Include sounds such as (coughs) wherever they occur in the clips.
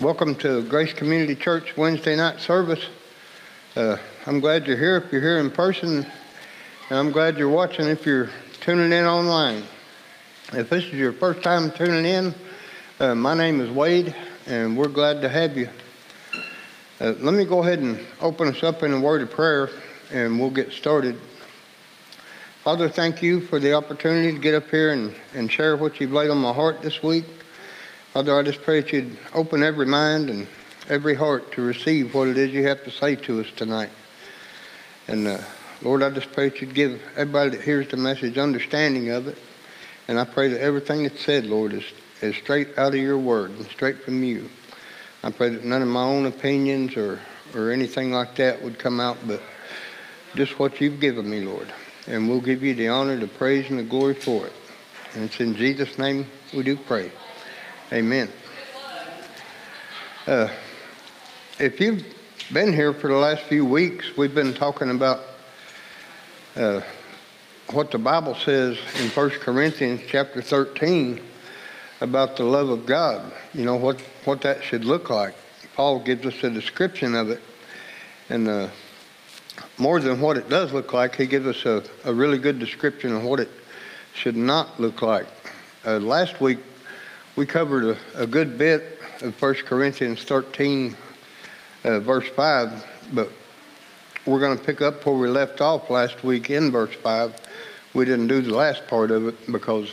Welcome to Grace Community Church Wednesday night service. Uh, I'm glad you're here if you're here in person, and I'm glad you're watching if you're tuning in online. If this is your first time tuning in, uh, my name is Wade, and we're glad to have you. Uh, let me go ahead and open us up in a word of prayer, and we'll get started. Father, thank you for the opportunity to get up here and, and share what you've laid on my heart this week. Father, I just pray that you'd open every mind and every heart to receive what it is you have to say to us tonight. And uh, Lord, I just pray that you'd give everybody that hears the message understanding of it. And I pray that everything that's said, Lord, is, is straight out of your word and straight from you. I pray that none of my own opinions or, or anything like that would come out, but just what you've given me, Lord. And we'll give you the honor, the praise, and the glory for it. And it's in Jesus' name we do pray. Amen. Uh, if you've been here for the last few weeks, we've been talking about uh, what the Bible says in 1 Corinthians chapter 13 about the love of God. You know, what, what that should look like. Paul gives us a description of it. And uh, more than what it does look like, he gives us a, a really good description of what it should not look like. Uh, last week, we covered a, a good bit of 1 Corinthians 13, uh, verse 5, but we're going to pick up where we left off last week in verse 5. We didn't do the last part of it because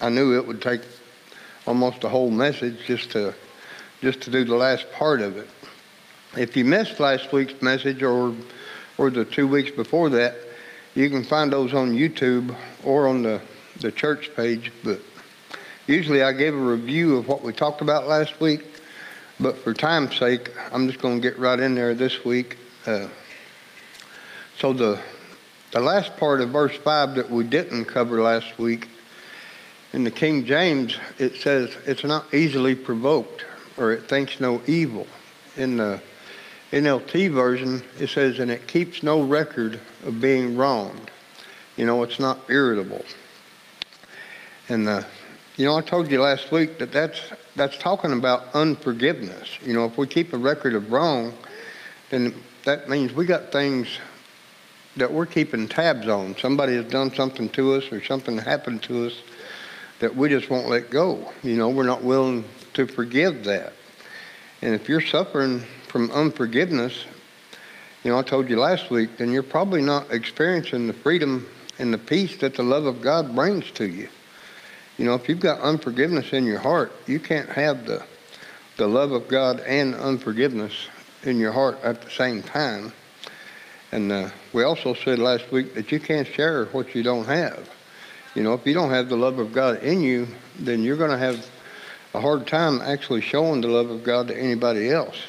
I knew it would take almost a whole message just to just to do the last part of it. If you missed last week's message or or the two weeks before that, you can find those on YouTube or on the, the church page. But Usually I gave a review of what we talked about last week, but for time's sake, I'm just going to get right in there this week. Uh, so the the last part of verse 5 that we didn't cover last week, in the King James, it says, it's not easily provoked, or it thinks no evil. In the NLT version, it says, and it keeps no record of being wronged. You know, it's not irritable. And the you know, I told you last week that that's, that's talking about unforgiveness. You know, if we keep a record of wrong, then that means we got things that we're keeping tabs on. Somebody has done something to us or something happened to us that we just won't let go. You know, we're not willing to forgive that. And if you're suffering from unforgiveness, you know, I told you last week, then you're probably not experiencing the freedom and the peace that the love of God brings to you. You know, if you've got unforgiveness in your heart, you can't have the the love of God and unforgiveness in your heart at the same time. And uh, we also said last week that you can't share what you don't have. You know, if you don't have the love of God in you, then you're going to have a hard time actually showing the love of God to anybody else.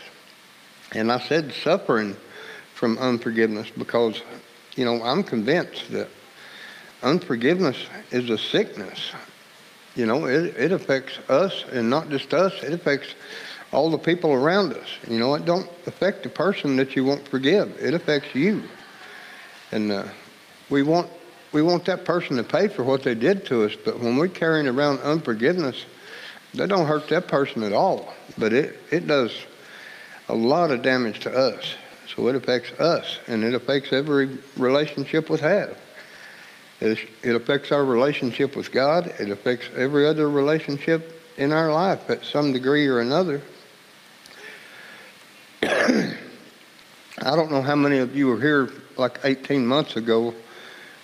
And I said suffering from unforgiveness because, you know, I'm convinced that unforgiveness is a sickness. You know, it, it affects us, and not just us. It affects all the people around us. You know, it don't affect the person that you won't forgive. It affects you, and uh, we want we want that person to pay for what they did to us. But when we're carrying around unforgiveness, that don't hurt that person at all. But it it does a lot of damage to us. So it affects us, and it affects every relationship we have. It, affects our relationship with God. It affects every other relationship in our life at some degree or another. (clears throat) I don't know how many of you were here like 18 months ago,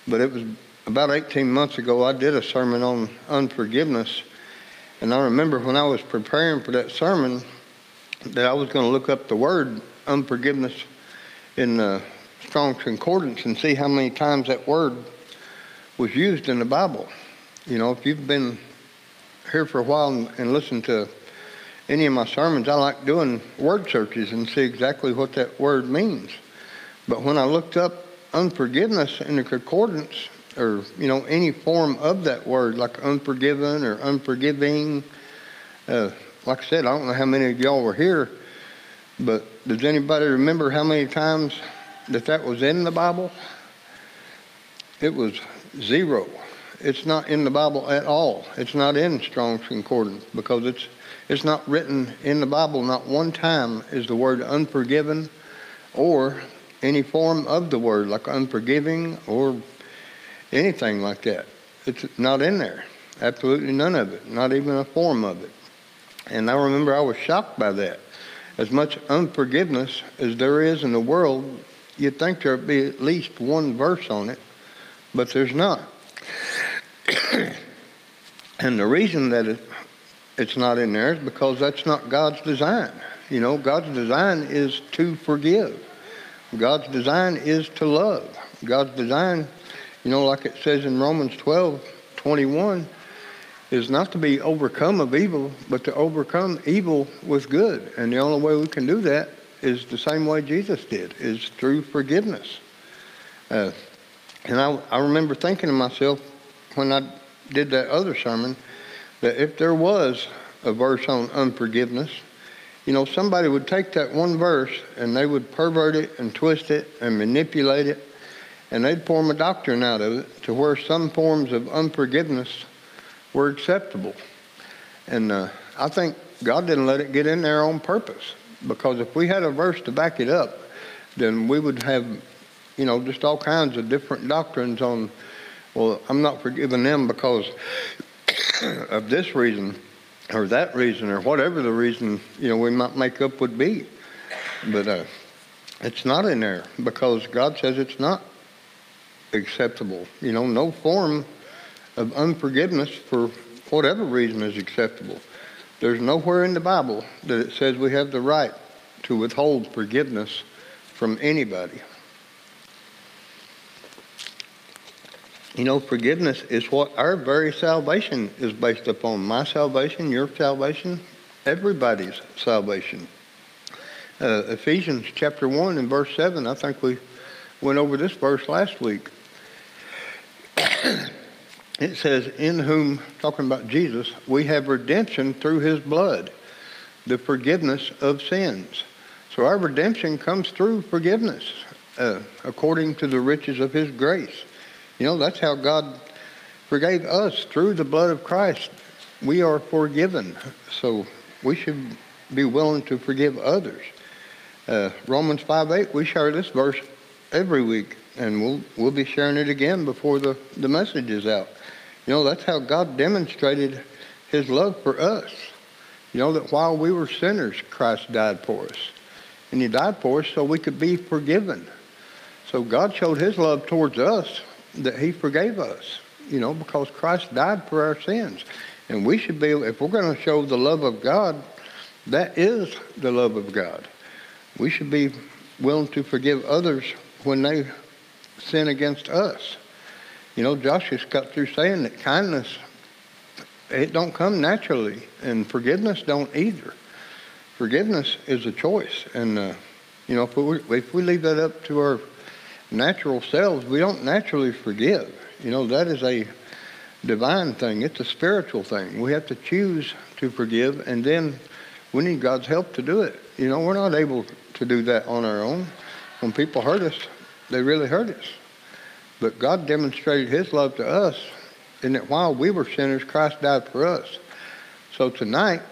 but it was about 18 months ago I did a sermon on unforgiveness. And I remember when I was preparing for that sermon that I was going to look up the word unforgiveness in uh, the Strong Concordance and see how many times that word was used in the Bible. You know, if you've been here for a while and, and listened to any of my sermons, I like doing word searches and see exactly what that word means. But when I looked up unforgiveness in the concordance, or you know any form of that word, like unforgiven or unforgiving, uh, like I said, I don't know how many of y'all were here, but does anybody remember how many times that that was in the Bible? It was Zero. It's not in the Bible at all. It's not in Strong's Concordance because it's It's not written in the Bible, not one time is the word unforgiven or any form of the word, like unforgiving or anything like that. It's not in there. Absolutely none of it, not even a form of it. And I remember I was shocked by that. As much unforgiveness as there is in the world, you'd think there'd be at least one verse on it, but there's not. and the reason that it, it's not in there is because that's not God's design. You know, God's design is to forgive. God's design is to love. God's design, you know, like it says in Romans 12, 21, is not to be overcome of evil, but to overcome evil with good. And the only way we can do that is the same way Jesus did, is through forgiveness. Uh, and I, I remember thinking to myself when I did that other sermon that if there was a verse on unforgiveness, you know, somebody would take that one verse and they would pervert it and twist it and manipulate it, and they'd form a doctrine out of it to where some forms of unforgiveness were acceptable. And uh, I think God didn't let it get in there on purpose because if we had a verse to back it up, then we would have, you know, just all kinds of different doctrines on, well, I'm not forgiving them because (coughs) of this reason or that reason or whatever the reason, you know, we might make up would be. But uh, it's not in there because God says it's not acceptable. You know, no form of unforgiveness for whatever reason is acceptable. There's nowhere in the Bible that it says we have the right to withhold forgiveness from anybody. You know, forgiveness is what our very salvation is based upon. My salvation, your salvation, everybody's salvation. Uh, Ephesians chapter 1 and verse 7, I think we went over this verse last week. (coughs) it says, In whom, talking about Jesus, we have redemption through his blood, the forgiveness of sins. So our redemption comes through forgiveness, uh, according to the riches of his grace. You know, that's how God forgave us through the blood of Christ. We are forgiven. So we should be willing to forgive others. Uh, Romans 5 8, we share this verse every week, and we'll, we'll be sharing it again before the, the message is out. You know, that's how God demonstrated his love for us. You know, that while we were sinners, Christ died for us. And he died for us so we could be forgiven. So God showed his love towards us that he forgave us, you know, because Christ died for our sins. And we should be, if we're going to show the love of God, that is the love of God. We should be willing to forgive others when they sin against us. You know, Josh just got through saying that kindness, it don't come naturally, and forgiveness don't either. Forgiveness is a choice, and uh, you know, if we, if we leave that up to our natural selves, we don't naturally forgive. You know, that is a divine thing. It's a spiritual thing. We have to choose to forgive, and then we need God's help to do it. You know, we're not able to do that on our own. When people hurt us, they really hurt us. But God demonstrated his love to us in that while we were sinners, Christ died for us. So tonight,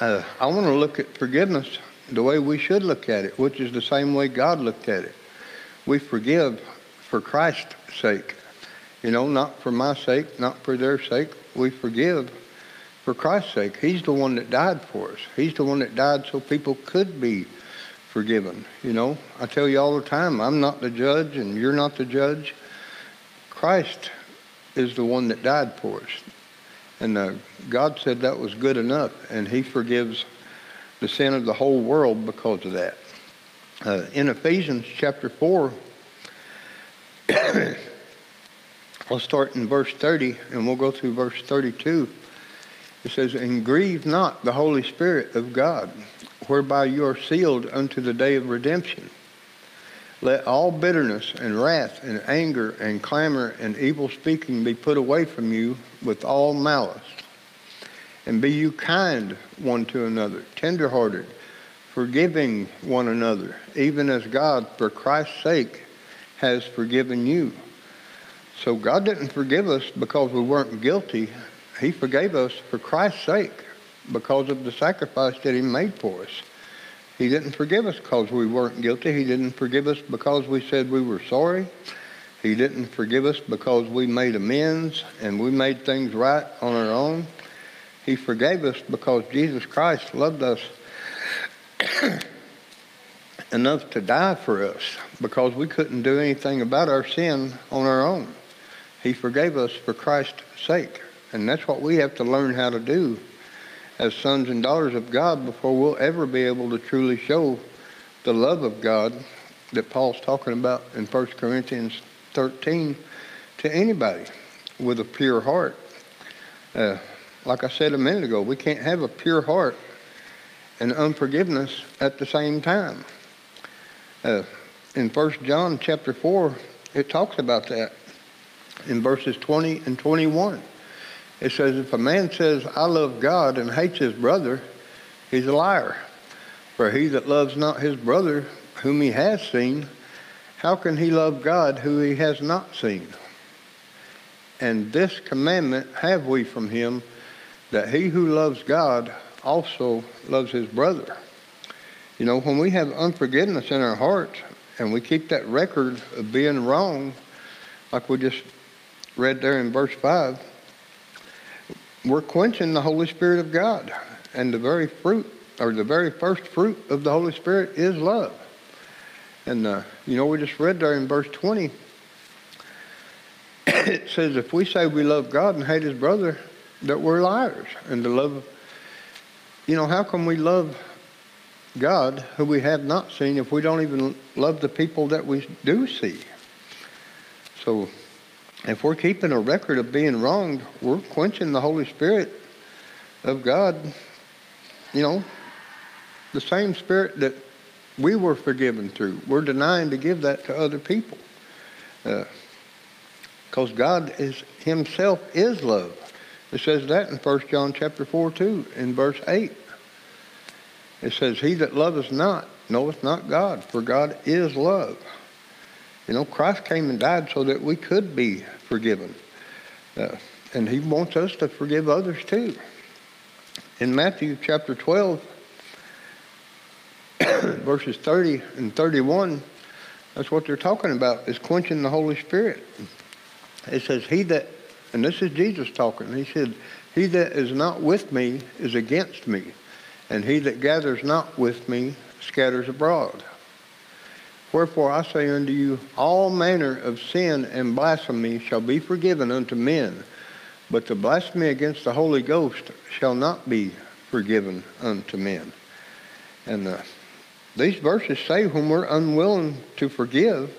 uh, I want to look at forgiveness the way we should look at it, which is the same way God looked at it. We forgive for Christ's sake. You know, not for my sake, not for their sake. We forgive for Christ's sake. He's the one that died for us. He's the one that died so people could be forgiven. You know, I tell you all the time, I'm not the judge and you're not the judge. Christ is the one that died for us. And uh, God said that was good enough, and He forgives the sin of the whole world because of that. Uh, in Ephesians chapter 4, (coughs) I'll start in verse 30 and we'll go through verse 32. It says, And grieve not the Holy Spirit of God, whereby you are sealed unto the day of redemption. Let all bitterness and wrath and anger and clamor and evil speaking be put away from you with all malice. And be you kind one to another, tenderhearted, forgiving one another, even as God, for Christ's sake, has forgiven you. So God didn't forgive us because we weren't guilty. He forgave us for Christ's sake, because of the sacrifice that he made for us. He didn't forgive us because we weren't guilty. He didn't forgive us because we said we were sorry. He didn't forgive us because we made amends and we made things right on our own. He forgave us because Jesus Christ loved us (clears throat) enough to die for us because we couldn't do anything about our sin on our own. He forgave us for Christ's sake. And that's what we have to learn how to do as sons and daughters of God before we'll ever be able to truly show the love of God that Paul's talking about in 1 Corinthians 13 to anybody with a pure heart. Uh, like I said a minute ago, we can't have a pure heart and unforgiveness at the same time. Uh, in 1 John chapter 4, it talks about that in verses 20 and 21. It says, If a man says, I love God and hates his brother, he's a liar. For he that loves not his brother, whom he has seen, how can he love God who he has not seen? And this commandment have we from him, that he who loves God also loves his brother. You know, when we have unforgiveness in our hearts and we keep that record of being wrong, like we just read there in verse 5, we're quenching the Holy Spirit of God. And the very fruit, or the very first fruit of the Holy Spirit is love. And, uh, you know, we just read there in verse 20, (coughs) it says, if we say we love God and hate his brother, that we're liars. And the love, you know, how can we love God who we have not seen if we don't even love the people that we do see? So if we're keeping a record of being wronged, we're quenching the Holy Spirit of God. You know, the same Spirit that we were forgiven through. We're denying to give that to other people. Because uh, God is Himself is love. It says that in 1 John chapter 4 too, in verse 8. It says, He that loveth not knoweth not God, for God is love. You know, Christ came and died so that we could be forgiven. Uh, and he wants us to forgive others too. In Matthew chapter 12, (coughs) verses 30 and 31, that's what they're talking about, is quenching the Holy Spirit. It says, He that, and this is Jesus talking, he said, He that is not with me is against me, and he that gathers not with me scatters abroad. Wherefore I say unto you, all manner of sin and blasphemy shall be forgiven unto men, but the blasphemy against the Holy Ghost shall not be forgiven unto men. And uh, these verses say when we're unwilling to forgive,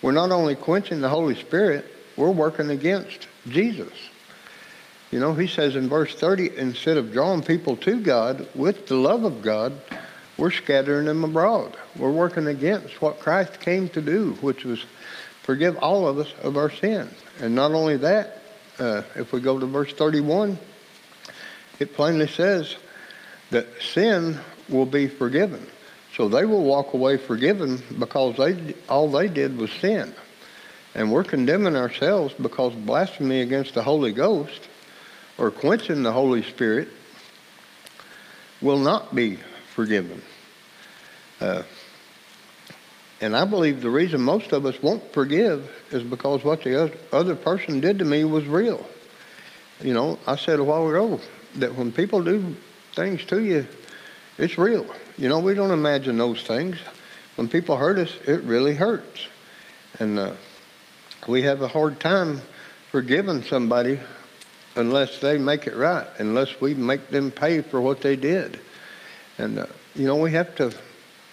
we're not only quenching the Holy Spirit, we're working against Jesus. You know, he says in verse 30, instead of drawing people to God with the love of God, we're scattering them abroad. We're working against what Christ came to do, which was forgive all of us of our sins. And not only that, uh, if we go to verse 31, it plainly says that sin will be forgiven. So they will walk away forgiven because they all they did was sin. And we're condemning ourselves because blasphemy against the Holy Ghost or quenching the Holy Spirit will not be forgiven. Uh, and I believe the reason most of us won't forgive is because what the other person did to me was real. You know, I said a while ago that when people do things to you, it's real. You know, we don't imagine those things. When people hurt us, it really hurts. And uh, we have a hard time forgiving somebody unless they make it right, unless we make them pay for what they did. And, uh, you know, we have to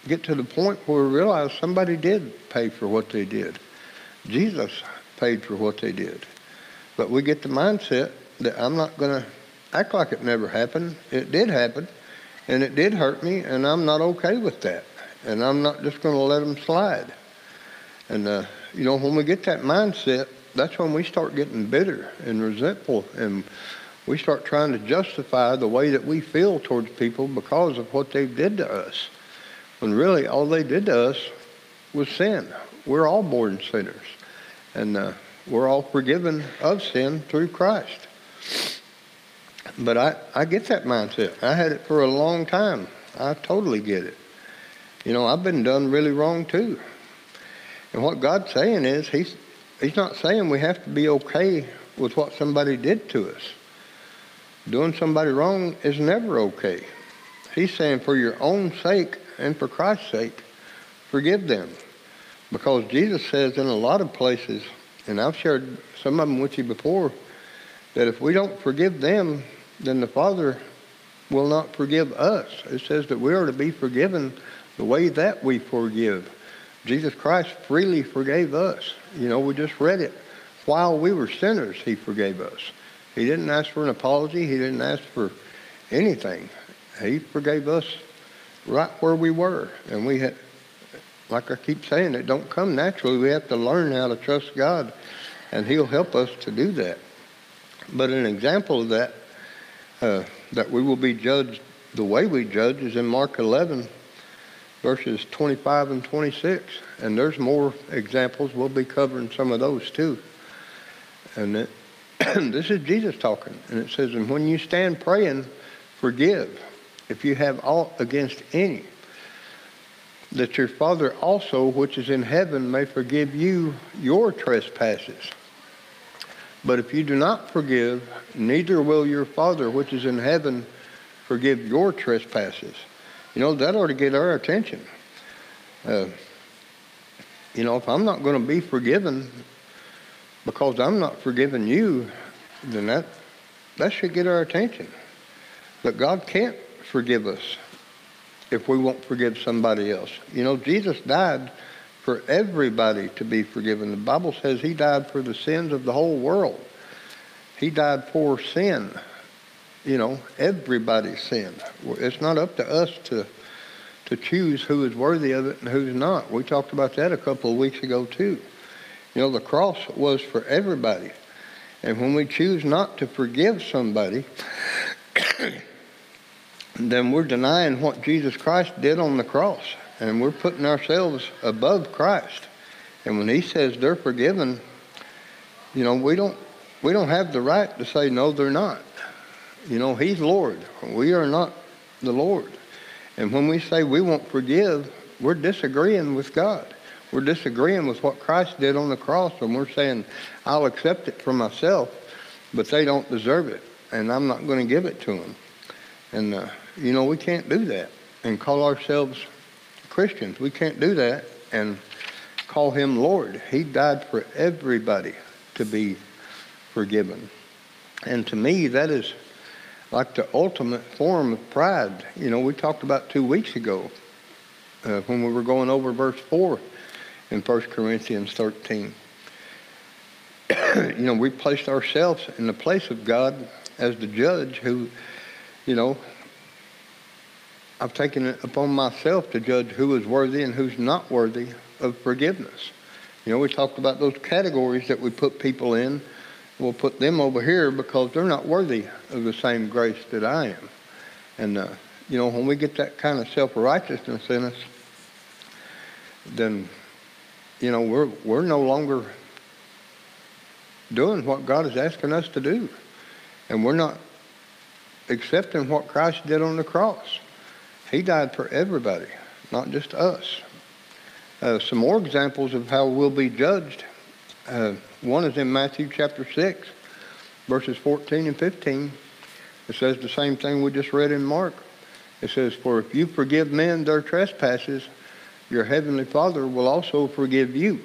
get to the point where we realize somebody did pay for what they did. Jesus paid for what they did. But we get the mindset that I'm not going to act like it never happened. It did happen, and it did hurt me, and I'm not okay with that. And I'm not just going to let them slide. And, uh, you know, when we get that mindset, that's when we start getting bitter and resentful and we start trying to justify the way that we feel towards people because of what they did to us. When really all they did to us was sin. We're all born sinners. And uh, we're all forgiven of sin through Christ. But I, I get that mindset. I had it for a long time. I totally get it. You know, I've been done really wrong too. And what God's saying is, He's He's not saying we have to be okay with what somebody did to us. Doing somebody wrong is never okay. He's saying for your own sake and for Christ's sake, forgive them. Because Jesus says in a lot of places, and I've shared some of them with you before, that if we don't forgive them, then the Father will not forgive us. It says that we are to be forgiven the way that we forgive. Jesus Christ freely forgave us. You know, we just read it. While we were sinners, he forgave us. He didn't ask for an apology. He didn't ask for anything. He forgave us right where we were. And we had, like I keep saying, it don't come naturally. We have to learn how to trust God, and he'll help us to do that. But an example of that, uh, that we will be judged the way we judge, is in Mark 11, verses 25 and 26. And there's more examples. We'll be covering some of those too. And it, (clears throat) this is Jesus talking. And it says, And when you stand praying, forgive if you have aught against any, that your Father also, which is in heaven, may forgive you your trespasses. But if you do not forgive, neither will your Father, which is in heaven, forgive your trespasses. You know, that ought to get our attention. Uh, you know, if I'm not going to be forgiven because I'm not forgiving you, then that, that should get our attention. But God can't forgive us if we won't forgive somebody else. You know, Jesus died for everybody to be forgiven. The Bible says he died for the sins of the whole world. He died for sin you know, everybody's sinned. It's not up to us to to choose who is worthy of it and who's not. We talked about that a couple of weeks ago too. You know, the cross was for everybody. And when we choose not to forgive somebody, (coughs) then we're denying what Jesus Christ did on the cross. And we're putting ourselves above Christ. And when he says they're forgiven, you know, we don't we don't have the right to say no they're not. You know, He's Lord. We are not the Lord. And when we say we won't forgive, we're disagreeing with God. We're disagreeing with what Christ did on the cross, and we're saying, I'll accept it for myself, but they don't deserve it, and I'm not going to give it to them. And, uh, you know, we can't do that and call ourselves Christians. We can't do that and call him Lord. He died for everybody to be forgiven. And to me, that is like the ultimate form of pride. You know, we talked about two weeks ago uh, when we were going over verse 4 in 1 Corinthians 13. (coughs) you know, we placed ourselves in the place of God as the judge who, you know, I've taken it upon myself to judge who is worthy and who's not worthy of forgiveness. You know, we talked about those categories that we put people in we'll put them over here because they're not worthy of the same grace that I am. And, uh, you know, when we get that kind of self-righteousness in us, then, you know, we're, we're no longer doing what God is asking us to do. And we're not accepting what Christ did on the cross. He died for everybody, not just us. Uh, some more examples of how we'll be judged. Uh, one is in Matthew chapter 6, verses 14 and 15. It says the same thing we just read in Mark. It says, For if you forgive men their trespasses, your heavenly Father will also forgive you.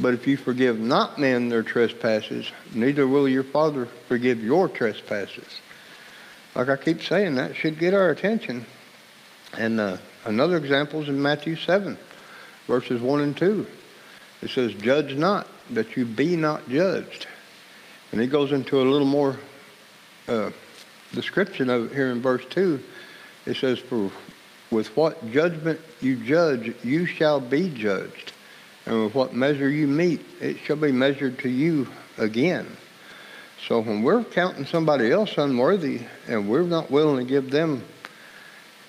But if you forgive not men their trespasses, neither will your Father forgive your trespasses. Like I keep saying, that should get our attention. And uh, another example is in Matthew 7, verses 1 and 2. It says, Judge not, that you be not judged. And he goes into a little more uh, description of it here in verse 2. It says, For with what judgment you judge, you shall be judged. And with what measure you mete, it shall be measured to you again. So when we're counting somebody else unworthy and we're not willing to give them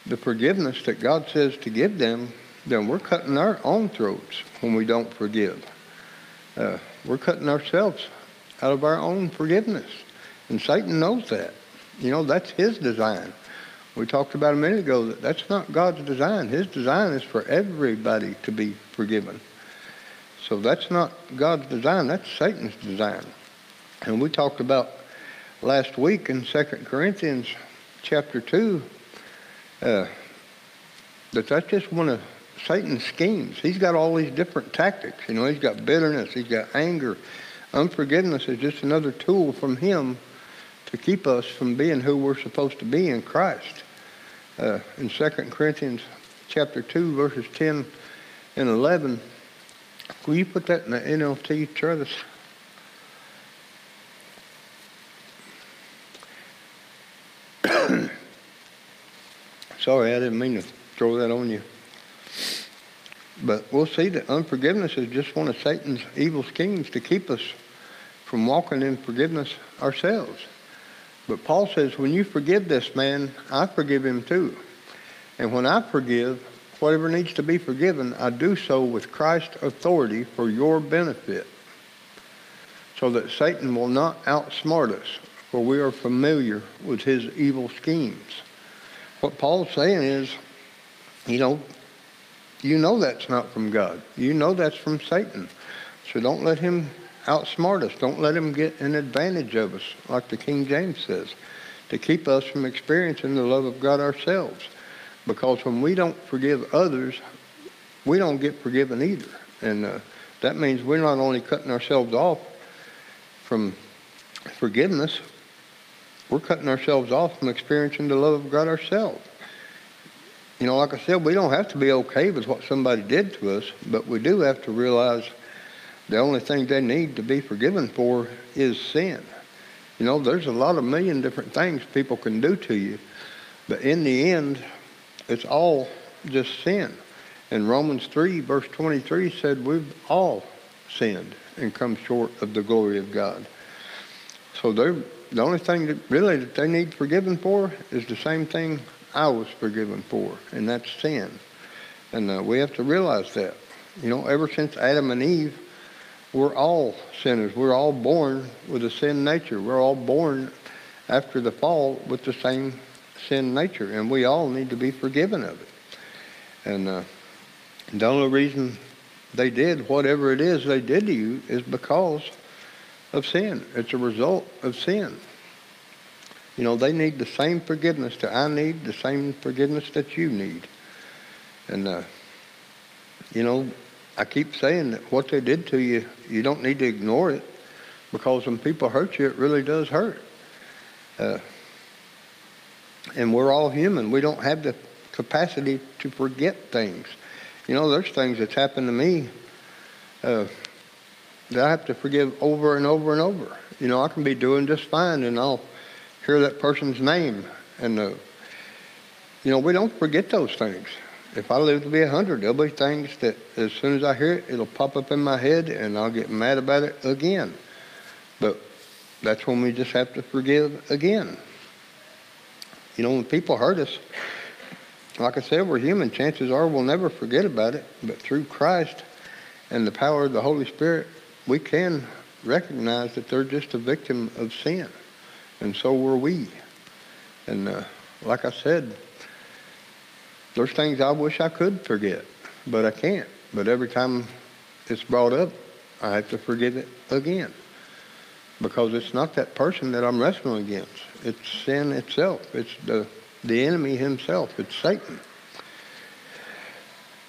the forgiveness that God says to give them, then we're cutting our own throats when we don't forgive. Uh, we're cutting ourselves out of our own forgiveness. And Satan knows that. You know, that's His design. We talked about a minute ago that that's not God's design. His design is for everybody to be forgiven. So that's not God's design, that's Satan's design. And we talked about last week in 2 Corinthians chapter 2 uh, that that's just one of Satan's schemes. He's got all these different tactics. You know, he's got bitterness, he's got anger. Unforgiveness is just another tool from him to keep us from being who we're supposed to be in Christ. Uh, in 2 Corinthians chapter 2, verses 10 and 11, will you put that in the NLT, Travis? (coughs) Sorry, I didn't mean to throw that on you. But we'll see that unforgiveness is just one of Satan's evil schemes to keep us from walking in forgiveness ourselves. But Paul says, when you forgive this man, I forgive him too. And when I forgive, whatever needs to be forgiven, I do so with Christ's authority for your benefit, so that Satan will not outsmart us, for we are familiar with his evil schemes. What Paul's saying is, you know, you know that's not from God. You know that's from Satan. So don't let him outsmart us. Don't let him get an advantage of us, like the King James says, to keep us from experiencing the love of God ourselves. Because when we don't forgive others, we don't get forgiven either. And uh, that means we're not only cutting ourselves off from forgiveness, we're cutting ourselves off from experiencing the love of God ourselves. You know, like I said, we don't have to be okay with what somebody did to us, but we do have to realize the only thing they need to be forgiven for is sin. You know, there's a lot of million different things people can do to you, but in the end, it's all just sin. And Romans 3, verse 23 said, We've all sinned and come short of the glory of God. So the only thing that really that they need forgiven for is the same thing I was forgiven for, and that's sin. And uh, we have to realize that. You know, ever since Adam and Eve, we're all sinners. We're all born with a sin nature. We're all born after the fall with the same sin nature, and we all need to be forgiven of it. And uh, the only reason they did whatever it is they did to you is because of sin. It's a result of sin. You know, they need the same forgiveness that I need, the same forgiveness that you need. And, uh, you know, I keep saying that what they did to you, you don't need to ignore it because when people hurt you, it really does hurt. Uh, and we're all human. We don't have the capacity to forget things. You know, there's things that's happened to me uh, that I have to forgive over and over and over. You know, I can be doing just fine and I'll hear that person's name. And, you know, we don't forget those things. If I live to be a hundred, there'll be things that as soon as I hear it, it'll pop up in my head and I'll get mad about it again. But that's when we just have to forgive again. You know, when people hurt us, like I said, we're human. Chances are we'll never forget about it. But through Christ and the power of the Holy Spirit, we can recognize that they're just a victim of sin and so were we. And uh, like I said, there's things I wish I could forget, but I can't. But every time it's brought up, I have to forget it again. Because it's not that person that I'm wrestling against. It's sin itself. It's the, the enemy himself. It's Satan.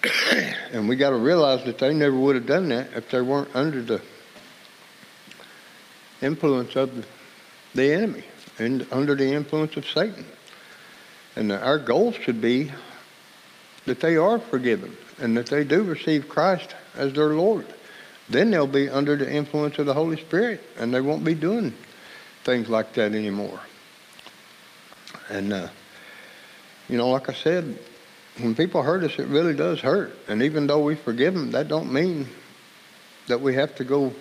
(coughs) and we got to realize that they never would have done that if they weren't under the influence of the the enemy and under the influence of Satan. And our goal should be that they are forgiven and that they do receive Christ as their Lord. Then they'll be under the influence of the Holy Spirit and they won't be doing things like that anymore. And, uh, you know, like I said, when people hurt us, it really does hurt. And even though we forgive them, that don't mean that we have to go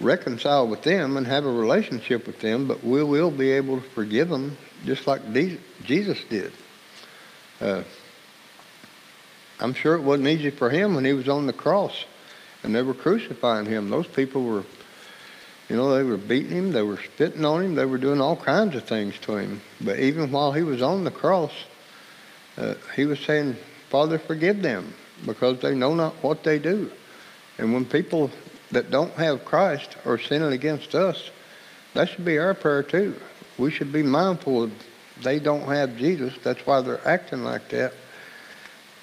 reconcile with them and have a relationship with them, but we will be able to forgive them just like Jesus did. Uh, I'm sure it wasn't easy for him when he was on the cross and they were crucifying him. Those people were You know, they were beating him, they were spitting on him, they were doing all kinds of things to him. But even while he was on the cross, uh, he was saying, Father, forgive them because they know not what they do. And when people that don't have Christ are sinning against us, that should be our prayer too. We should be mindful of they don't have Jesus. That's why they're acting like that.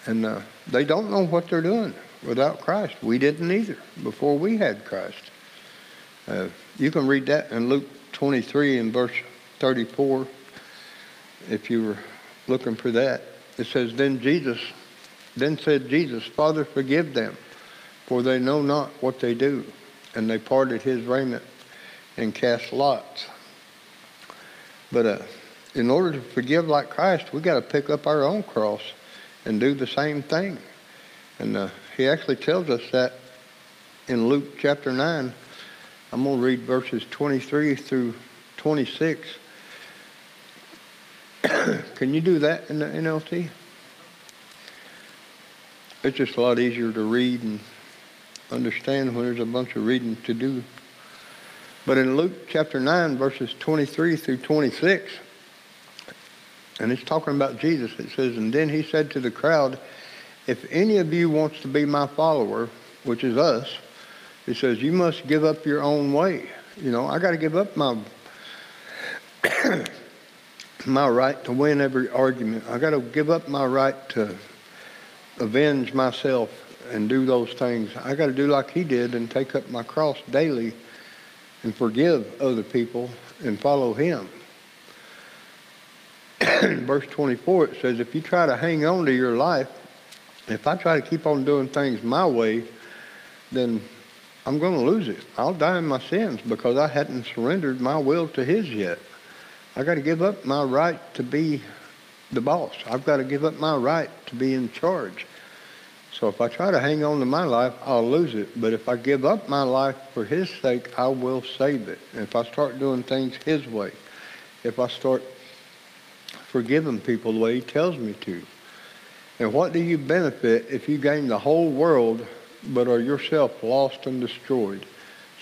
And uh, they don't know what they're doing without Christ. We didn't either before we had Christ. Uh, you can read that in Luke 23 and verse 34 if you were looking for that. It says, Then Jesus, then said Jesus, Father, forgive them, for they know not what they do. And they parted his raiment and cast lots. But uh, in order to forgive like Christ, we got to pick up our own cross and do the same thing. And uh, he actually tells us that in Luke chapter 9. I'm going to read verses 23 through 26. (coughs) Can you do that in the NLT? It's just a lot easier to read and understand when there's a bunch of reading to do. But in Luke chapter 9, verses 23 through 26, and it's talking about Jesus, it says, And then he said to the crowd, If any of you wants to be my follower, which is us, he says, You must give up your own way. You know, I got to give up my. (coughs) my right to win every argument. I got to give up my right to avenge myself and do those things. I got to do like he did and take up my cross daily and forgive other people and follow him. In (clears throat) verse 24, it says, If you try to hang on to your life, if I try to keep on doing things my way, then I'm going to lose it. I'll die in my sins because I hadn't surrendered my will to His yet. I got to give up my right to be the boss. I've got to give up my right to be in charge. So if I try to hang on to my life, I'll lose it. But if I give up my life for His sake, I will save it. And if I start doing things His way, if I start forgiving people the way He tells me to, and what do you benefit if you gain the whole world but are yourself lost and destroyed.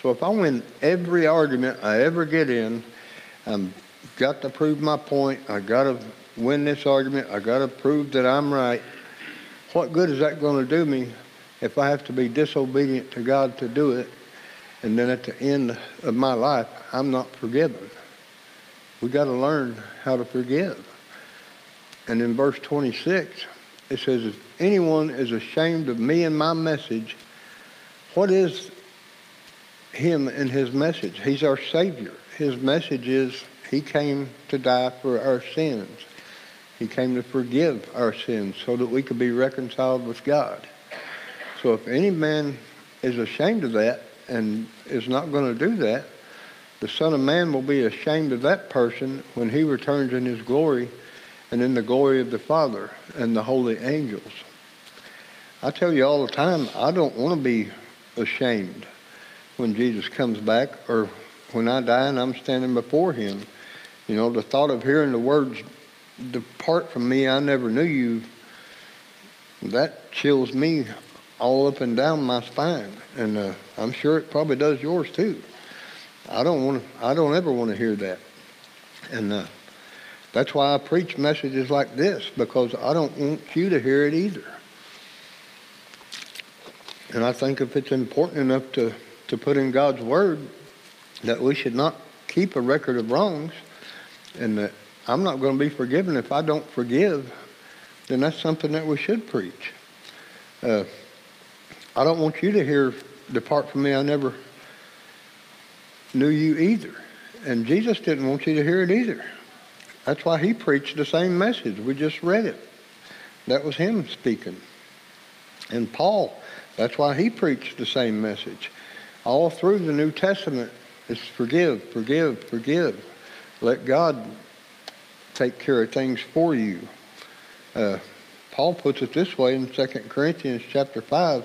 So if I win every argument I ever get in, I've got to prove my point. I got to win this argument. I got to prove that I'm right. What good is that going to do me if I have to be disobedient to God to do it, and then at the end of my life I'm not forgiven? We got to learn how to forgive. And in verse 26, it says, if anyone is ashamed of me and my message, what is him and his message? He's our Savior. His message is he came to die for our sins. He came to forgive our sins so that we could be reconciled with God. So if any man is ashamed of that and is not going to do that, the Son of Man will be ashamed of that person when he returns in his glory and in the glory of the Father and the holy angels. I tell you all the time, I don't want to be ashamed when Jesus comes back or when I die and I'm standing before him. You know, the thought of hearing the words, depart from me, I never knew you, that chills me all up and down my spine. And uh, I'm sure it probably does yours too. I don't want to, I don't ever want to hear that. And uh, that's why I preach messages like this, because I don't want you to hear it either. And I think if it's important enough to, to put in God's Word, that we should not keep a record of wrongs, and that I'm not going to be forgiven if I don't forgive, then that's something that we should preach. Uh, I don't want you to hear, Depart from me, I never knew you either. And Jesus didn't want you to hear it either. That's why he preached the same message. We just read it. That was him speaking. And Paul, that's why he preached the same message. All through the New Testament, it's forgive, forgive, forgive. Let God take care of things for you. Uh, Paul puts it this way in 2 Corinthians chapter 5,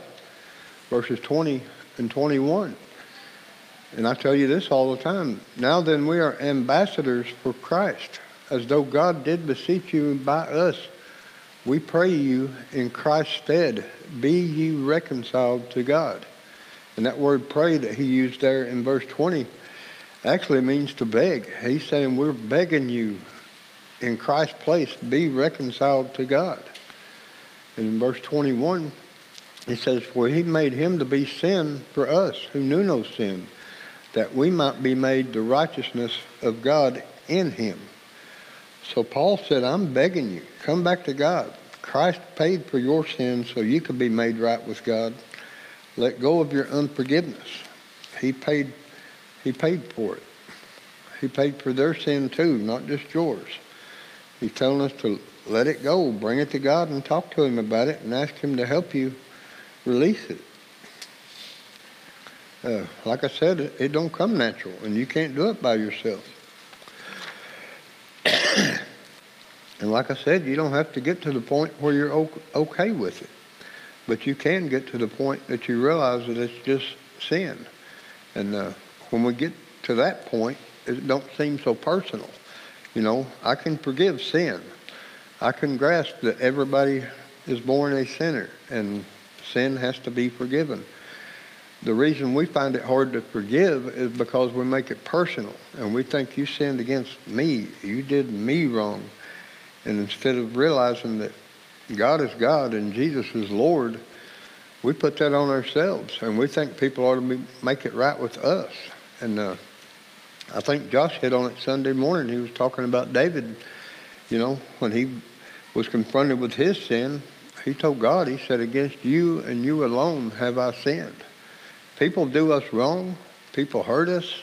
verses 20 and 21. And I tell you this all the time. Now then, we are ambassadors for Christ as though God did beseech you by us. We pray you in Christ's stead, be ye reconciled to God. And that word pray that he used there in verse 20 actually means to beg. He's saying we're begging you in Christ's place, be reconciled to God. And in verse 21, he says, For he made him to be sin for us who knew no sin, that we might be made the righteousness of God in him. So Paul said, I'm begging you, come back to God. Christ paid for your sins so you could be made right with God. Let go of your unforgiveness. He paid, he paid for it. He paid for their sin too, not just yours. He's telling us to let it go, bring it to God and talk to him about it and ask him to help you release it. Uh, like I said, it, don't come natural, and you can't do it by yourself. (coughs) and like I said, you don't have to get to the point where you're okay with it. But you can get to the point that you realize that it's just sin. And uh, when we get to that point, it don't seem so personal. You know, I can forgive sin. I can grasp that everybody is born a sinner and sin has to be forgiven. The reason we find it hard to forgive is because we make it personal and we think you sinned against me, you did me wrong. And instead of realizing that God is God and Jesus is Lord, we put that on ourselves and we think people ought to be, make it right with us. And uh, I think Josh hit on it Sunday morning. He was talking about David, you know, when he was confronted with his sin, he told God, he said, against you and you alone have I sinned. People do us wrong. People hurt us.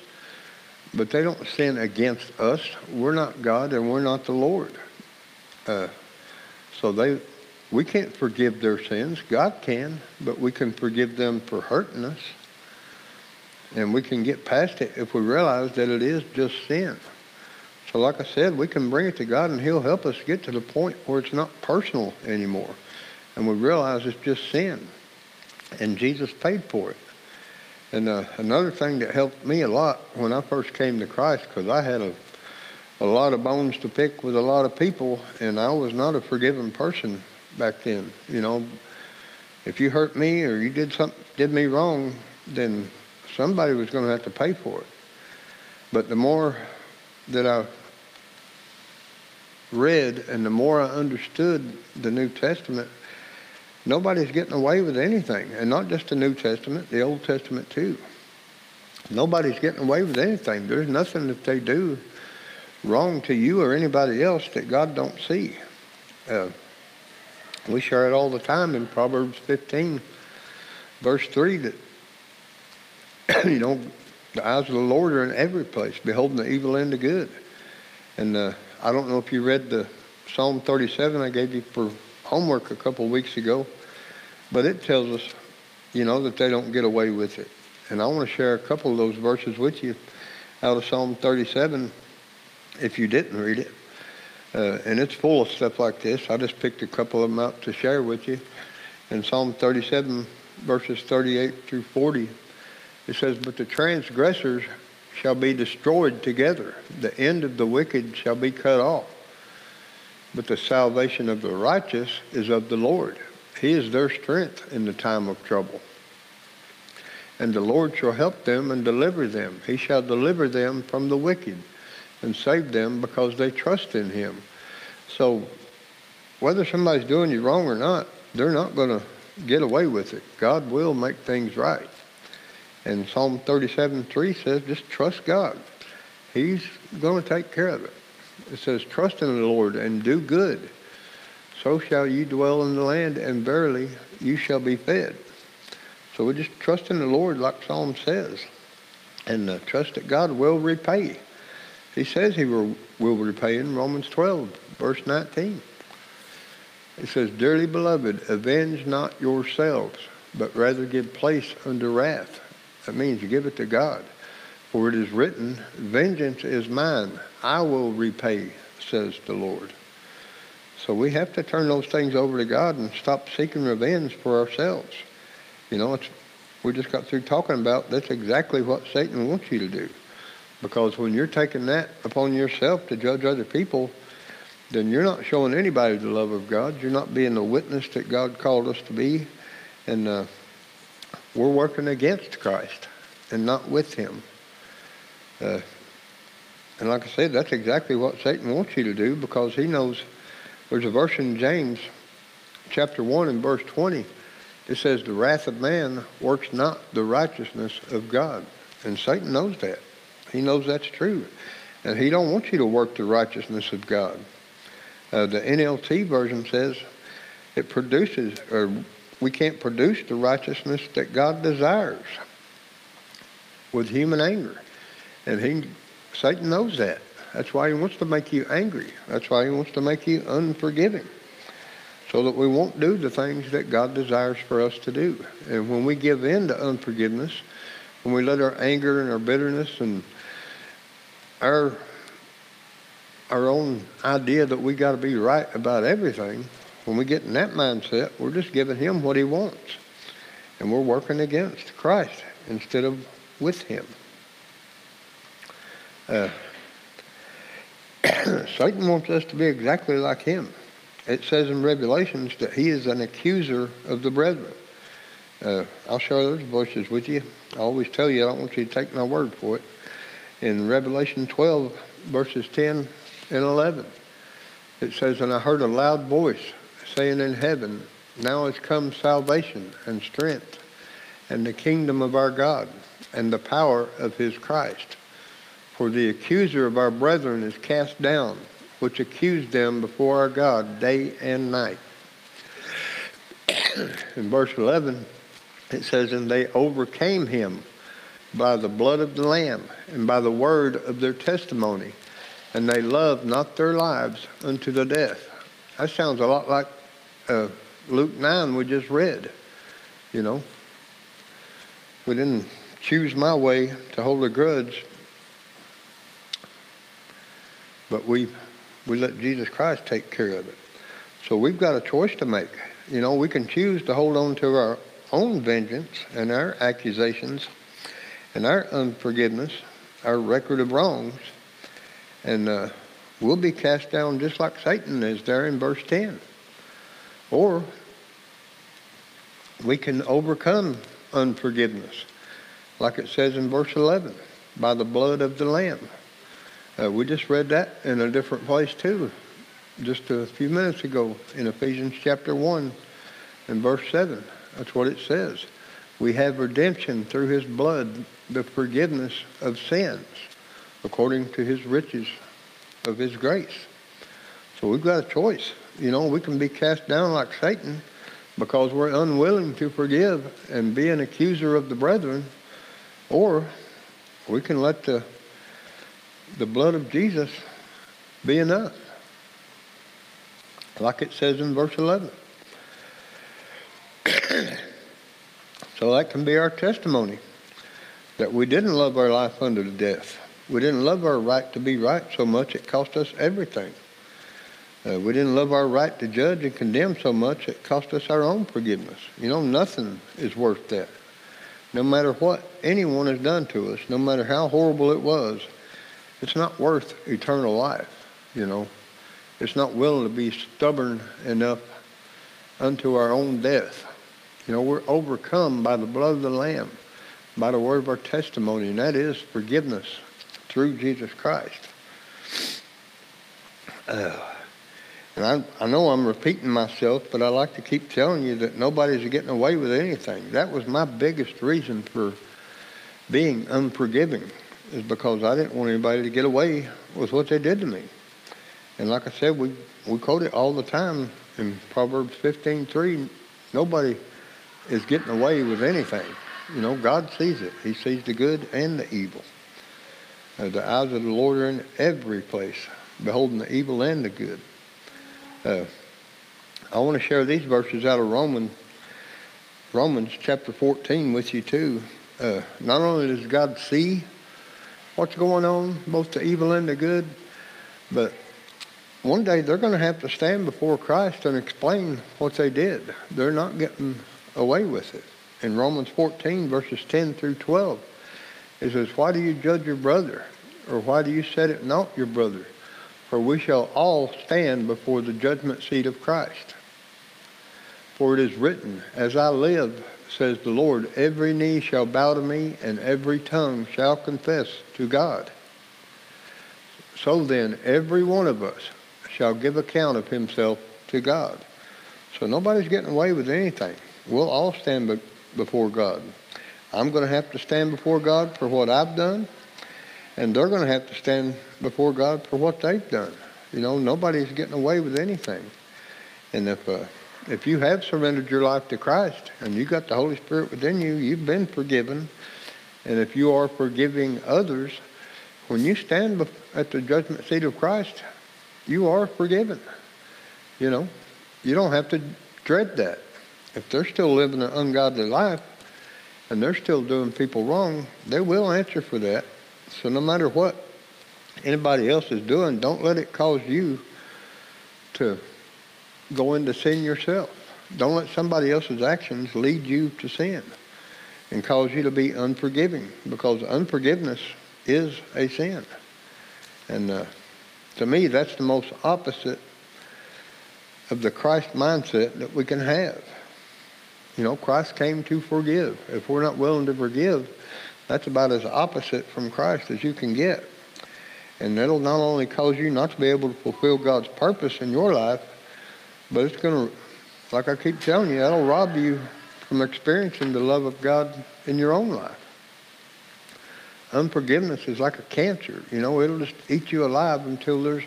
But they don't sin against us. We're not God and we're not the Lord. Uh, so they, we can't forgive their sins. God can, but we can forgive them for hurting us. And we can get past it if we realize that it is just sin. So like I said, we can bring it to God and he'll help us get to the point where it's not personal anymore. And we realize it's just sin. And Jesus paid for it. And uh, another thing that helped me a lot when I first came to Christ, because I had a, a lot of bones to pick with a lot of people, and I was not a forgiving person back then. You know, if you hurt me or you did something, did me wrong, then somebody was going to have to pay for it. But the more that I read and the more I understood the New Testament, nobody's getting away with anything. And not just the New Testament, the Old Testament too. Nobody's getting away with anything. There's nothing that they do wrong to you or anybody else that God don't see. Uh, we share it all the time in Proverbs 15, verse 3, that, (clears throat) you know, the eyes of the Lord are in every place, beholding the evil and the good. And uh, I don't know if you read the Psalm 37 I gave you for homework a couple of weeks ago, but it tells us, you know, that they don't get away with it. And I want to share a couple of those verses with you out of Psalm 37 if you didn't read it. Uh, and it's full of stuff like this. I just picked a couple of them out to share with you. In Psalm 37, verses 38 through 40, it says, But the transgressors shall be destroyed together. The end of the wicked shall be cut off. But the salvation of the righteous is of the Lord. He is their strength in the time of trouble. And the Lord shall help them and deliver them. He shall deliver them from the wicked and save them because they trust in him. So whether somebody's doing you wrong or not, they're not going to get away with it. God will make things right. And Psalm 37 3 says, just trust God. He's going to take care of it. It says, trust in the Lord and do good. So shall you dwell in the land, and verily you shall be fed. So we just trust in the Lord, like Psalm says, and uh, trust that God will repay. He says he will, will repay in Romans 12, verse 19. It says, Dearly beloved, avenge not yourselves, but rather give place unto wrath. That means you give it to God. For it is written, Vengeance is mine, I will repay, says the Lord. So we have to turn those things over to God and stop seeking revenge for ourselves. You know, we just got through talking about that's exactly what Satan wants you to do. Because when you're taking that upon yourself to judge other people, then you're not showing anybody the love of God. You're not being the witness that God called us to be. And uh, we're working against Christ and not with him. Uh, And like I said, that's exactly what Satan wants you to do because he knows there's a verse in James chapter 1 and verse 20. It says, The wrath of man works not the righteousness of God. And Satan knows that. He knows that's true. And he don't want you to work the righteousness of God. Uh, the NLT version says it produces, or we can't produce the righteousness that God desires with human anger. And he, Satan knows that. That's why he wants to make you angry. That's why he wants to make you unforgiving. So that we won't do the things that God desires for us to do. And when we give in to unforgiveness, when we let our anger and our bitterness and our our own idea that we got to be right about everything, when we get in that mindset, we're just giving him what he wants. And we're working against Christ instead of with him. Uh, (clears throat) Satan wants us to be exactly like him. It says in Revelations that he is an accuser of the brethren. Uh, I'll share those verses with you. I always tell you I don't want you to take my word for it. In Revelation 12, verses 10 and 11, it says, And I heard a loud voice saying in heaven, Now has come salvation and strength and the kingdom of our God and the power of his Christ. For the accuser of our brethren is cast down, which accused them before our God day and night. (clears throat) In verse 11, it says, And they overcame him by the blood of the Lamb and by the word of their testimony, and they loved not their lives unto the death. That sounds a lot like uh, Luke 9 we just read. You know, we didn't choose my way to hold a grudge, but we we let Jesus Christ take care of it. So we've got a choice to make. You know, we can choose to hold on to our own vengeance and our accusations and our unforgiveness, our record of wrongs, and uh, we'll be cast down just like Satan is there in verse 10. Or we can overcome unforgiveness, like it says in verse 11, by the blood of the Lamb. Uh, we just read that in a different place too, just a few minutes ago in Ephesians chapter 1 and verse 7. That's what it says. We have redemption through his blood, the forgiveness of sins, according to his riches of his grace. So we've got a choice. You know, we can be cast down like Satan because we're unwilling to forgive and be an accuser of the brethren, or we can let the the blood of Jesus be enough. Like it says in verse 11. (clears throat) so that can be our testimony that we didn't love our life under the death. We didn't love our right to be right so much it cost us everything. Uh, we didn't love our right to judge and condemn so much it cost us our own forgiveness. You know, nothing is worth that. No matter what anyone has done to us, no matter how horrible it was, it's not worth eternal life, you know. It's not willing to be stubborn enough unto our own death. You know, we're overcome by the blood of the Lamb, by the word of our testimony, and that is forgiveness through Jesus Christ. Uh, and I, I know I'm repeating myself, but I like to keep telling you that nobody's getting away with anything. That was my biggest reason for being unforgiving is because I didn't want anybody to get away with what they did to me. And like I said, we, we quote it all the time in Proverbs 15:3. Nobody is getting away with anything. You know, God sees it. He sees the good and the evil. Uh, the eyes of the Lord are in every place, beholding the evil and the good. Uh, I want to share these verses out of Romans, Romans chapter 14 with you too. Uh, not only does God see what's going on, both the evil and the good. But one day they're going to have to stand before Christ and explain what they did. They're not getting away with it. In Romans 14, verses 10 through 12, it says, Why do you judge your brother? Or why do you set it not your brother? For we shall all stand before the judgment seat of Christ. For it is written, As I live, says the Lord, every knee shall bow to me and every tongue shall confess to God. So then, every one of us shall give account of himself to God. So nobody's getting away with anything. We'll all stand be- before God. I'm going to have to stand before God for what I've done, and they're going to have to stand before God for what they've done. You know, nobody's getting away with anything. And if uh, if you have surrendered your life to Christ and you got the Holy Spirit within you, you've been forgiven. And if you are forgiving others, when you stand at the judgment seat of Christ, you are forgiven. You know, you don't have to dread that. If they're still living an ungodly life and they're still doing people wrong, they will answer for that. So no matter what anybody else is doing, don't let it cause you to go into sin yourself. Don't let somebody else's actions lead you to sin and cause you to be unforgiving because unforgiveness is a sin. And uh, to me, that's the most opposite of the Christ mindset that we can have. You know, Christ came to forgive. If we're not willing to forgive, that's about as opposite from Christ as you can get. And that'll not only cause you not to be able to fulfill God's purpose in your life, but it's going to, like I keep telling you, that'll rob you from experiencing the love of God in your own life. Unforgiveness is like a cancer. You know, it'll just eat you alive until there's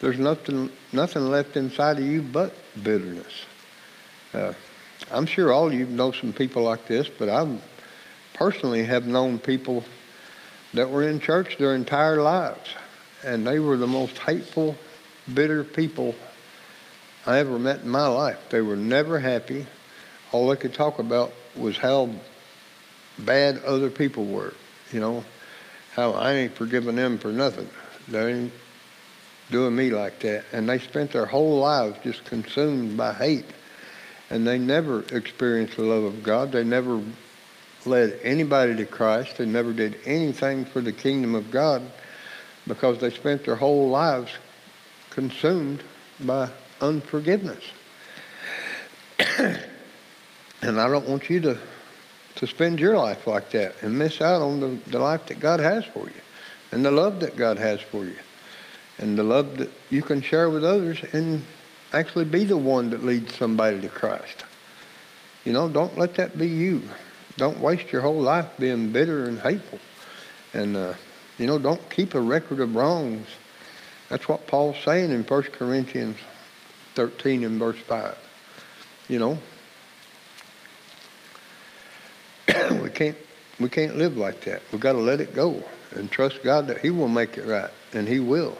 there's nothing nothing left inside of you but bitterness. Uh, I'm sure all of you know some people like this, but I personally have known people that were in church their entire lives, and they were the most hateful, bitter people I ever met in my life. They were never happy. All they could talk about was how bad other people were. You know, how I ain't forgiving them for nothing. They ain't doing me like that. And they spent their whole lives just consumed by hate. And they never experienced the love of God. They never led anybody to Christ. They never did anything for the kingdom of God because they spent their whole lives consumed by unforgiveness. (clears throat) and I don't want you to, to spend your life like that and miss out on the, the life that God has for you and the love that God has for you and the love that you can share with others and actually be the one that leads somebody to Christ. You know, don't let that be you. Don't waste your whole life being bitter and hateful. And, uh, you know, don't keep a record of wrongs. That's what Paul's saying in 1 Corinthians 13 and verse 5. You know, (coughs) we can't we can't live like that. We've got to let it go and trust God that He will make it right, and He will.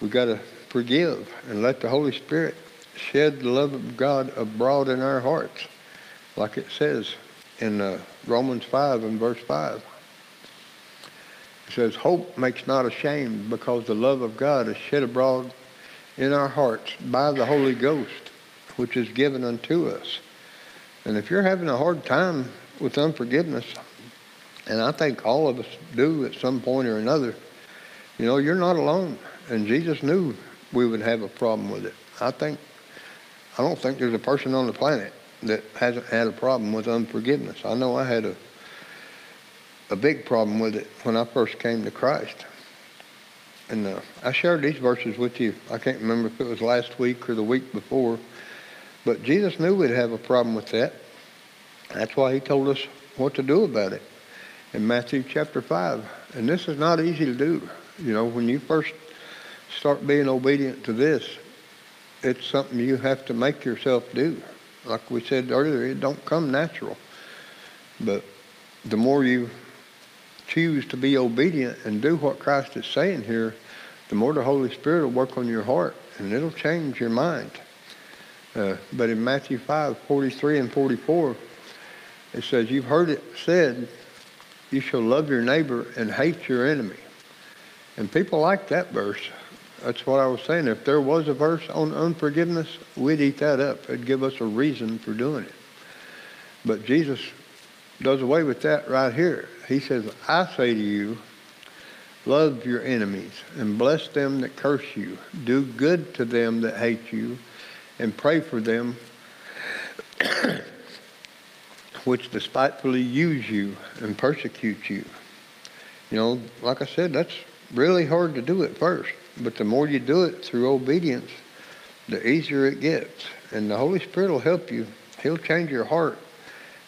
We've got to forgive and let the Holy Spirit shed the love of God abroad in our hearts, like it says in uh, Romans 5 and verse 5. It says, Hope makes not ashamed because the love of God is shed abroad in our hearts by the Holy Ghost, which is given unto us. And if you're having a hard time with unforgiveness, and I think all of us do at some point or another, you know, you're not alone. And Jesus knew we would have a problem with it. I think, I don't think there's a person on the planet that hasn't had a problem with unforgiveness. I know I had a, a big problem with it when I first came to Christ. And uh, I shared these verses with you. I can't remember if it was last week or the week before. But Jesus knew we'd have a problem with that. That's why he told us what to do about it in Matthew chapter 5. And this is not easy to do. You know, when you first start being obedient to this, it's something you have to make yourself do. Like we said earlier, it don't come natural. But the more you choose to be obedient and do what Christ is saying here, the more the Holy Spirit will work on your heart and it'll change your mind. Uh, but in Matthew 5, 43 and 44, it says, You've heard it said, you shall love your neighbor and hate your enemy. And people like that verse. That's what I was saying. If there was a verse on unforgiveness, we'd eat that up. It'd give us a reason for doing it. But Jesus does away with that right here. He says, I say to you, love your enemies and bless them that curse you. Do good to them that hate you and pray for them (coughs) which despitefully use you and persecute you. You know, like I said, that's really hard to do at first, but the more you do it through obedience, the easier it gets. And the Holy Spirit will help you. He'll change your heart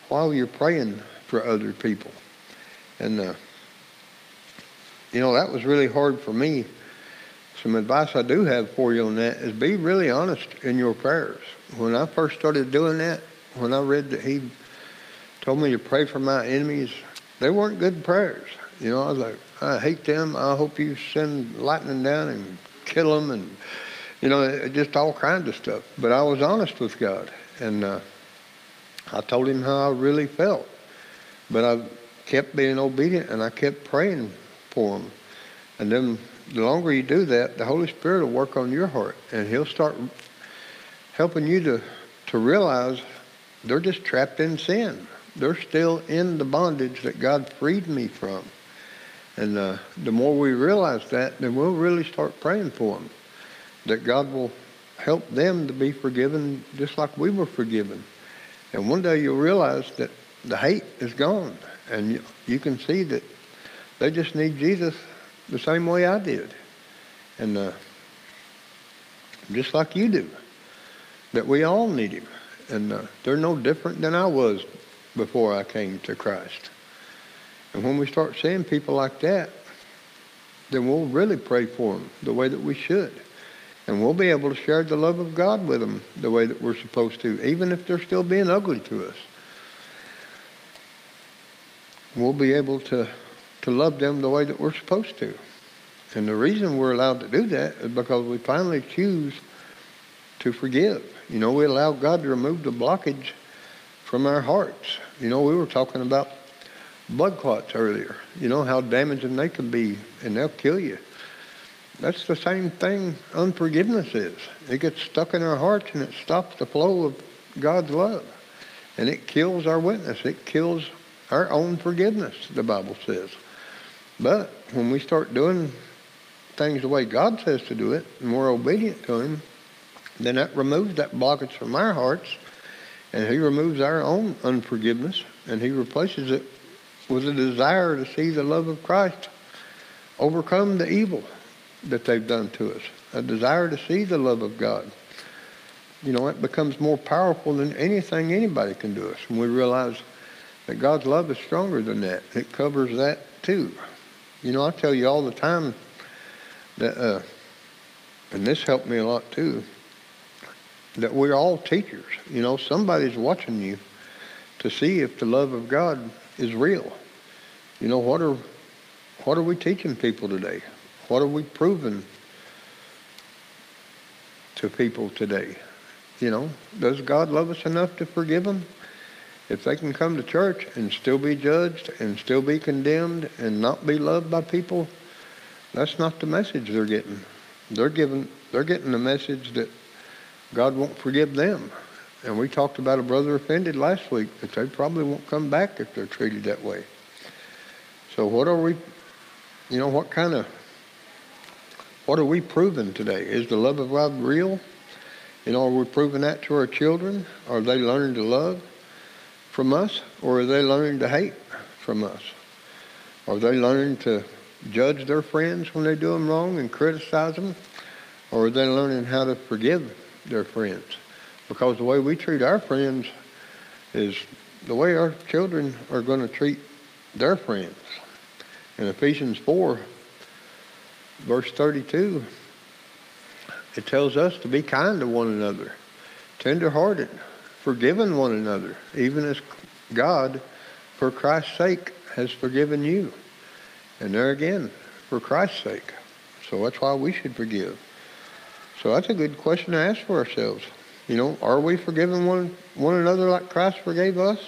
while you're praying for other people. And, uh, you know, that was really hard for me. Some advice I do have for you on that is be really honest in your prayers. When I first started doing that, when I read that he told me to pray for my enemies, they weren't good prayers. You know, I was like, I hate them. I hope you send lightning down and kill them, and you know, just all kinds of stuff. But I was honest with God, and uh, I told Him how I really felt. But I kept being obedient, and I kept praying for them. And then the longer you do that, the Holy Spirit will work on your heart, and He'll start helping you to to realize they're just trapped in sin. They're still in the bondage that God freed me from. And uh, the more we realize that, then we'll really start praying for them. That God will help them to be forgiven just like we were forgiven. And one day you'll realize that the hate is gone. And you, you can see that they just need Jesus the same way I did. And uh, just like you do. That we all need him. And uh, they're no different than I was before I came to Christ. And when we start seeing people like that, then we'll really pray for them the way that we should. And we'll be able to share the love of God with them the way that we're supposed to, even if they're still being ugly to us. We'll be able to, to love them the way that we're supposed to. And the reason we're allowed to do that is because we finally choose to forgive. You know, we allow God to remove the blockage from our hearts. You know, we were talking about blood clots earlier. You know how damaging they can be, and they'll kill you. That's the same thing unforgiveness is. It gets stuck in our hearts and it stops the flow of God's love. And it kills our witness. It kills our own forgiveness, the Bible says. But when we start doing things the way God says to do it, and we're obedient to Him, then that removes that blockage from our hearts, and He removes our own unforgiveness, and He replaces it with a desire to see the love of Christ overcome the evil that they've done to us, a desire to see the love of God. You know, it becomes more powerful than anything anybody can do us. And we realize that God's love is stronger than that. It covers that too. You know, I tell you all the time that, uh, and this helped me a lot too, that we're all teachers. You know, somebody's watching you to see if the love of God is real. You know, what are, what are we teaching people today? What are we proving to people today? You know, does God love us enough to forgive them? If they can come to church and still be judged and still be condemned and not be loved by people, that's not the message they're getting. They're giving they're getting the message that God won't forgive them. And we talked about a brother offended last week that they probably won't come back if they're treated that way. So what are we, you know, what kind of, what are we proving today? Is the love of God real? You know, are we proving that to our children? Are they learning to love from us? Or are they learning to hate from us? Are they learning to judge their friends when they do them wrong and criticize them? Or are they learning how to forgive their friends? Because the way we treat our friends is the way our children are going to treat their friends. In Ephesians 4, verse 32, it tells us to be kind to one another, tenderhearted, forgiving one another, even as God, for Christ's sake, has forgiven you. And there again, for Christ's sake. So that's why we should forgive. So that's a good question to ask for ourselves. You know, are we forgiving one, one another like Christ forgave us?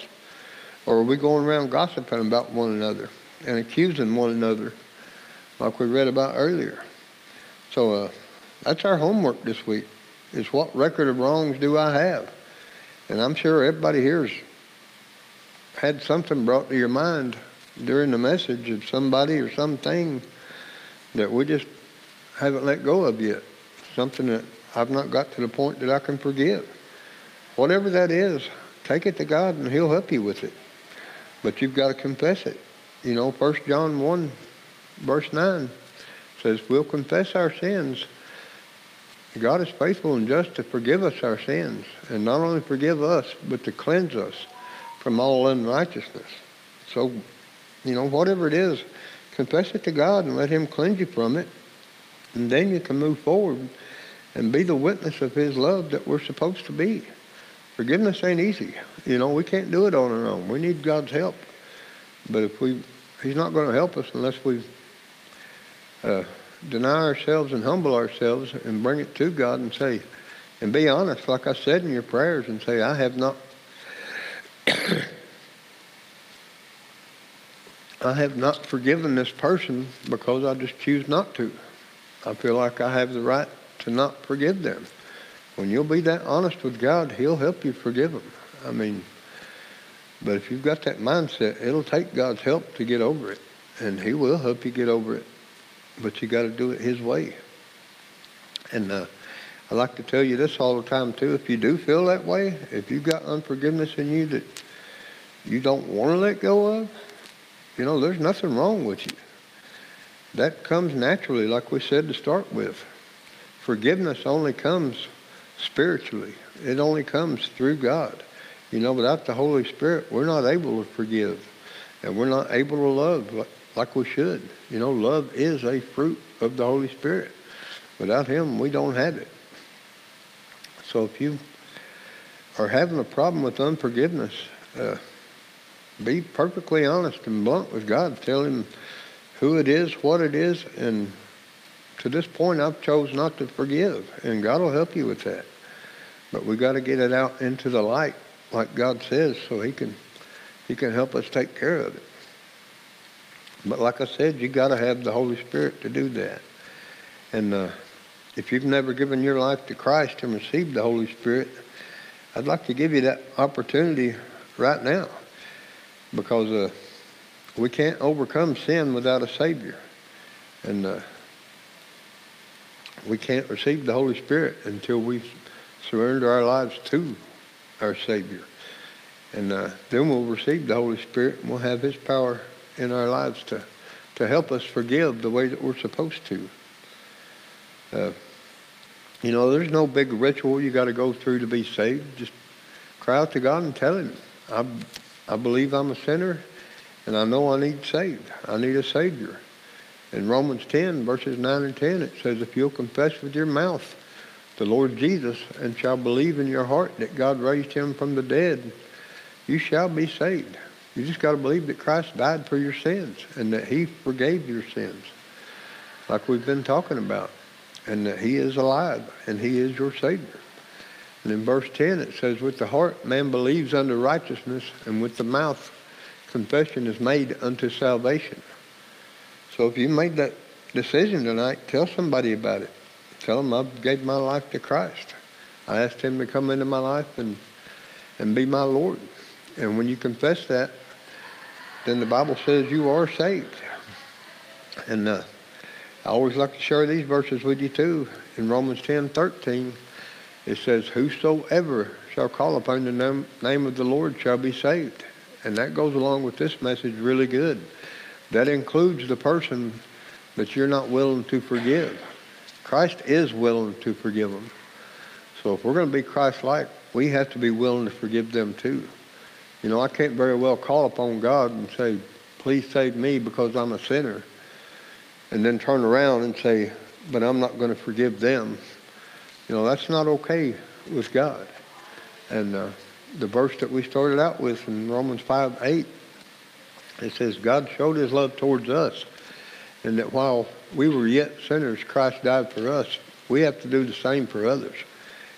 Or are we going around gossiping about one another and accusing one another like we read about earlier? So uh, that's our homework this week, is what record of wrongs do I have? And I'm sure everybody here's had something brought to your mind during the message of somebody or something that we just haven't let go of yet. Something that I've not got to the point that I can forgive. Whatever that is, take it to God and He'll help you with it. But you've got to confess it. You know, 1 John 1, verse 9 says we'll confess our sins. God is faithful and just to forgive us our sins, and not only forgive us, but to cleanse us from all unrighteousness. So, you know, whatever it is, confess it to God and let Him cleanse you from it, and then you can move forward and be the witness of His love that we're supposed to be. Forgiveness ain't easy. You know, we can't do it on our own. We need God's help. But if we, He's not going to help us unless we uh, deny ourselves and humble ourselves and bring it to God and say, and be honest, like I said in your prayers, and say, I have not. (coughs) I have not forgiven this person because I just choose not to. I feel like I have the right to not forgive them. When you'll be that honest with God, He'll help you forgive them. I mean, but if you've got that mindset, it'll take God's help to get over it, and He will help you get over it. But you got to do it His way. And uh, I like to tell you this all the time too. If you do feel that way, if you've got unforgiveness in you that you don't want to let go of, you know, there's nothing wrong with you. That comes naturally, like we said to start with. Forgiveness only comes spiritually. It only comes through God. You know, without the Holy Spirit, we're not able to forgive. And we're not able to love like we should. You know, love is a fruit of the Holy Spirit. Without Him, we don't have it. So if you are having a problem with unforgiveness, uh, be perfectly honest and blunt with God. Tell Him who it is, what it is, and to this point, I've chose not to forgive, and God will help you with that. But we got to get it out into the light, like God says, so He can He can help us take care of it. But like I said, you got to have the Holy Spirit to do that. And uh, if you've never given your life to Christ and received the Holy Spirit, I'd like to give you that opportunity right now, because uh, we can't overcome sin without a Savior, and uh, we can't receive the Holy Spirit until we surrender our lives to our Savior. And uh, then we'll receive the Holy Spirit and we'll have His power in our lives to, to help us forgive the way that we're supposed to. Uh, you know, there's no big ritual you got to go through to be saved. Just cry out to God and tell Him, I, I believe I'm a sinner and I know I need saved. I need a Savior. In Romans 10, verses 9 and 10, it says, If you'll confess with your mouth the Lord Jesus and shall believe in your heart that God raised him from the dead, you shall be saved. You just got to believe that Christ died for your sins and that he forgave your sins, like we've been talking about, and that he is alive and he is your Savior. And in verse 10, it says, With the heart man believes unto righteousness, and with the mouth confession is made unto salvation. So if you made that decision tonight, tell somebody about it. Tell them I gave my life to Christ. I asked him to come into my life and, and be my Lord. And when you confess that, then the Bible says you are saved. And uh, I always like to share these verses with you too. In Romans 10, 13, it says, Whosoever shall call upon the name of the Lord shall be saved. And that goes along with this message really good. That includes the person that you're not willing to forgive. Christ is willing to forgive them. So if we're going to be Christ-like, we have to be willing to forgive them too. You know, I can't very well call upon God and say, please save me because I'm a sinner, and then turn around and say, but I'm not going to forgive them. You know, that's not okay with God. And uh, the verse that we started out with in Romans 5, 8, it says, God showed his love towards us, and that while we were yet sinners, Christ died for us. We have to do the same for others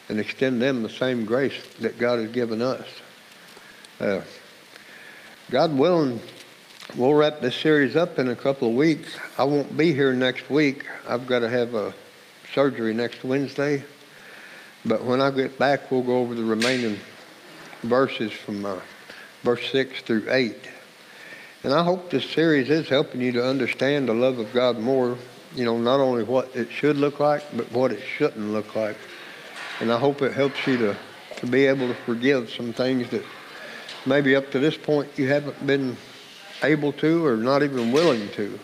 and extend them the same grace that God has given us. Uh, God willing, we'll wrap this series up in a couple of weeks. I won't be here next week. I've got to have a surgery next Wednesday. But when I get back, we'll go over the remaining verses from uh, verse 6 through 8. And I hope this series is helping you to understand the love of God more, you know, not only what it should look like, but what it shouldn't look like. And I hope it helps you to, to be able to forgive some things that maybe up to this point you haven't been able to or not even willing to.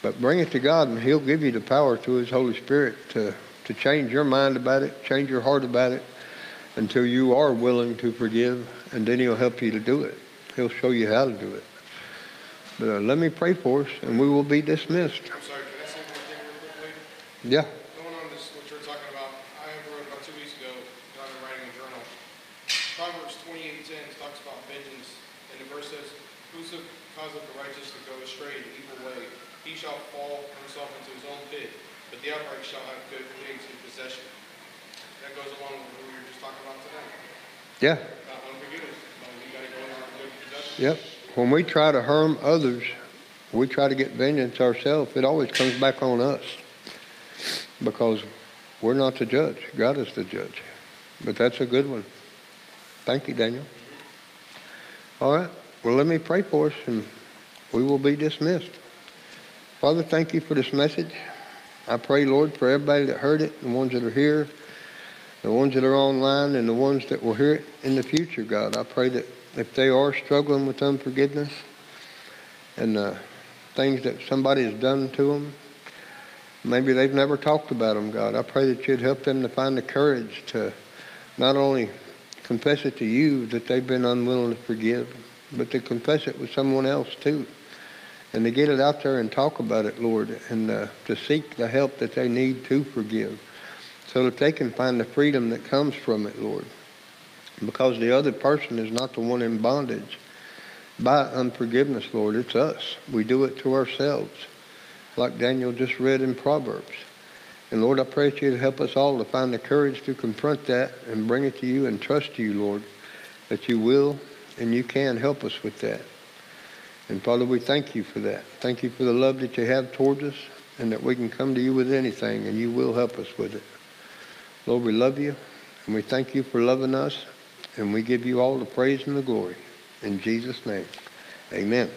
But bring it to God, and He'll give you the power through His Holy Spirit to, to change your mind about it, change your heart about it, until you are willing to forgive, and then He'll help you to do it. He'll show you how to do it. But uh, let me pray for us, and we will be dismissed. I'm sorry, can I say one thing real quickly? Yeah. Going on this, what you're talking about, I wrote about two weeks ago, when I was writing a journal. Proverbs twenty-eight ten talks about vengeance, and the verse says, Whoso causeth the righteous to go astray the evil way, he shall fall himself into his own pit, but the upright shall have good things in possession. That goes along with what we were just talking about tonight, Yeah. about unforgiveness, Like, we gotta go into good possession. Yep. When we try to harm others, we try to get vengeance ourselves, it always comes back on us. Because we're not the judge. God is the judge. But that's a good one. Thank you, Daniel. All right. Well, let me pray for us and we will be dismissed. Father, thank you for this message. I pray, Lord, for everybody that heard it, the ones that are here, the ones that are online, and the ones that will hear it in the future, God. I pray that if they are struggling with unforgiveness and uh, things that somebody has done to them, maybe they've never talked about them, God. I pray that you'd help them to find the courage to not only confess it to you that they've been unwilling to forgive, but to confess it with someone else too. And to get it out there and talk about it, Lord, and uh, to seek the help that they need to forgive so that they can find the freedom that comes from it, Lord. Because the other person is not the one in bondage by unforgiveness, Lord. It's us. We do it to ourselves, like Daniel just read in Proverbs. And Lord, I pray that you'd help us all to find the courage to confront that and bring it to you and trust you, Lord, that you will and you can help us with that. And Father, we thank you for that. Thank you for the love that you have towards us and that we can come to you with anything and you will help us with it. Lord, we love you and we thank you for loving us and we give you all the praise and the glory. In Jesus' name, amen.